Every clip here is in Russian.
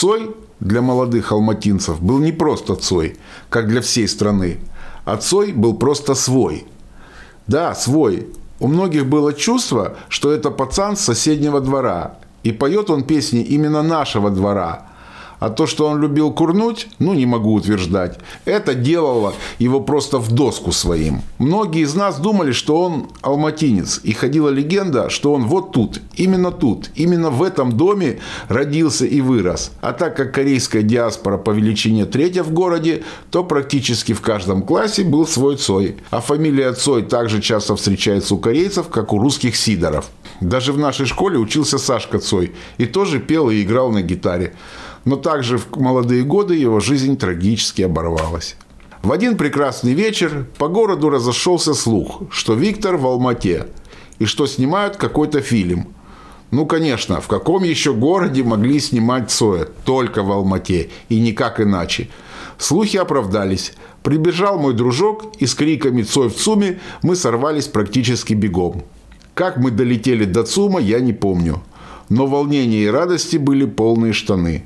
Цой для молодых алматинцев был не просто Цой, как для всей страны, а Цой был просто свой. Да, свой. У многих было чувство, что это пацан с соседнего двора, и поет он песни именно нашего двора – а то, что он любил курнуть, ну, не могу утверждать. Это делало его просто в доску своим. Многие из нас думали, что он алматинец. И ходила легенда, что он вот тут, именно тут, именно в этом доме родился и вырос. А так как корейская диаспора по величине третья в городе, то практически в каждом классе был свой Цой. А фамилия Цой также часто встречается у корейцев, как у русских сидоров. Даже в нашей школе учился Сашка Цой и тоже пел и играл на гитаре но также в молодые годы его жизнь трагически оборвалась. В один прекрасный вечер по городу разошелся слух, что Виктор в Алмате и что снимают какой-то фильм. Ну, конечно, в каком еще городе могли снимать Цоя? Только в Алмате и никак иначе. Слухи оправдались. Прибежал мой дружок, и с криками «Цой в ЦУМе» мы сорвались практически бегом. Как мы долетели до ЦУМа, я не помню. Но волнения и радости были полные штаны.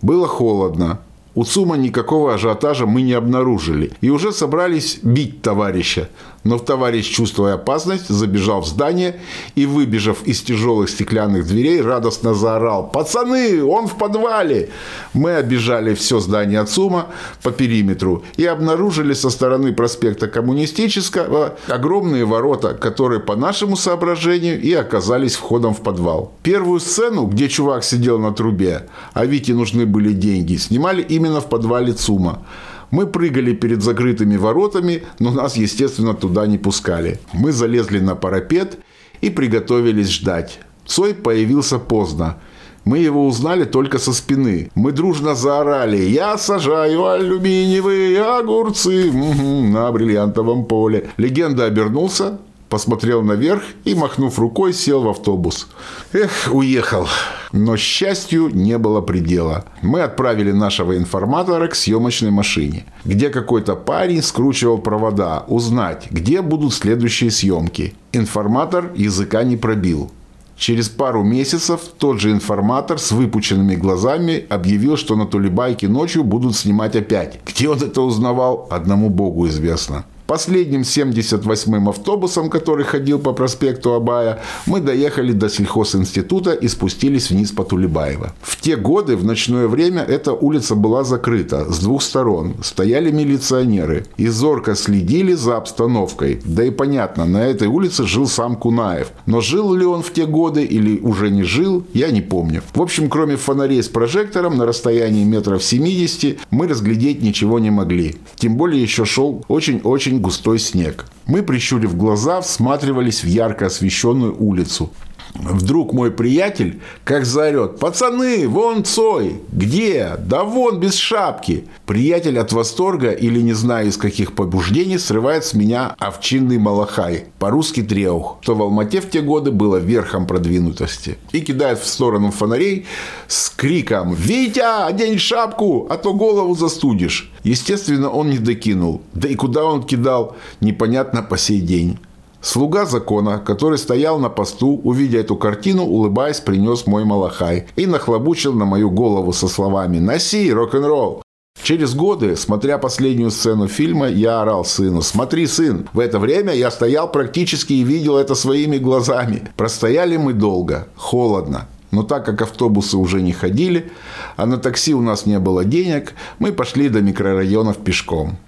Было холодно. У ЦУМа никакого ажиотажа мы не обнаружили и уже собрались бить товарища. Но товарищ, чувствуя опасность, забежал в здание и, выбежав из тяжелых стеклянных дверей, радостно заорал «Пацаны, он в подвале!» Мы обижали все здание ЦУМа по периметру и обнаружили со стороны проспекта Коммунистического огромные ворота, которые по нашему соображению и оказались входом в подвал. Первую сцену, где чувак сидел на трубе, а Вите нужны были деньги, снимали именно в подвале ЦУМа. Мы прыгали перед закрытыми воротами, но нас, естественно, туда не пускали. Мы залезли на парапет и приготовились ждать. Цой появился поздно. Мы его узнали только со спины. Мы дружно заорали «Я сажаю алюминиевые огурцы на бриллиантовом поле». Легенда обернулся, посмотрел наверх и, махнув рукой, сел в автобус. Эх, уехал. Но счастью не было предела. Мы отправили нашего информатора к съемочной машине, где какой-то парень скручивал провода, узнать, где будут следующие съемки. Информатор языка не пробил. Через пару месяцев тот же информатор с выпученными глазами объявил, что на Тулебайке ночью будут снимать опять. Где он это узнавал, одному богу известно. Последним 78-м автобусом, который ходил по проспекту Абая, мы доехали до сельхозинститута и спустились вниз по Тулебаева. В те годы, в ночное время, эта улица была закрыта с двух сторон. Стояли милиционеры и зорко следили за обстановкой. Да и понятно, на этой улице жил сам Кунаев. Но жил ли он в те годы или уже не жил, я не помню. В общем, кроме фонарей с прожектором на расстоянии метров 70 мы разглядеть ничего не могли. Тем более еще шел очень-очень густой снег. Мы, прищурив глаза, всматривались в ярко освещенную улицу. Вдруг мой приятель как заорет «Пацаны, вон Цой! Где? Да вон, без шапки!» Приятель от восторга или не знаю из каких побуждений срывает с меня овчинный малахай, по-русски треух, что в Алмате в те годы было верхом продвинутости, и кидает в сторону фонарей с криком «Витя, одень шапку, а то голову застудишь!» Естественно, он не докинул. Да и куда он кидал, непонятно по сей день. Слуга закона, который стоял на посту, увидя эту картину, улыбаясь, принес мой малахай и нахлобучил на мою голову со словами «Носи, рок-н-ролл!». Через годы, смотря последнюю сцену фильма, я орал сыну «Смотри, сын!». В это время я стоял практически и видел это своими глазами. Простояли мы долго, холодно. Но так как автобусы уже не ходили, а на такси у нас не было денег, мы пошли до микрорайонов пешком.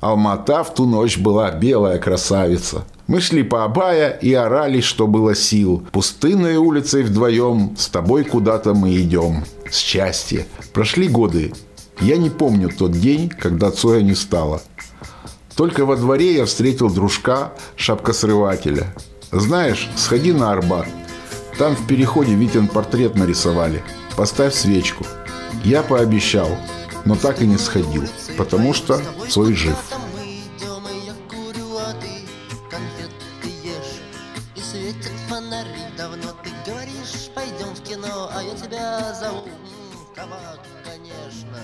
Алмата в ту ночь была белая красавица. Мы шли по Абая и орали, что было сил. Пустынной улицей вдвоем, с тобой куда-то мы идем. Счастье. Прошли годы. Я не помню тот день, когда Цоя не стало. Только во дворе я встретил дружка, шапкосрывателя. Знаешь, сходи на Арбат. Там в переходе Витин портрет нарисовали. Поставь свечку. Я пообещал, но так и не сходил, потому что Цой жив. Светят фонари, давно ты говоришь, пойдем в кино, а я тебя зову. М -м, табак, конечно.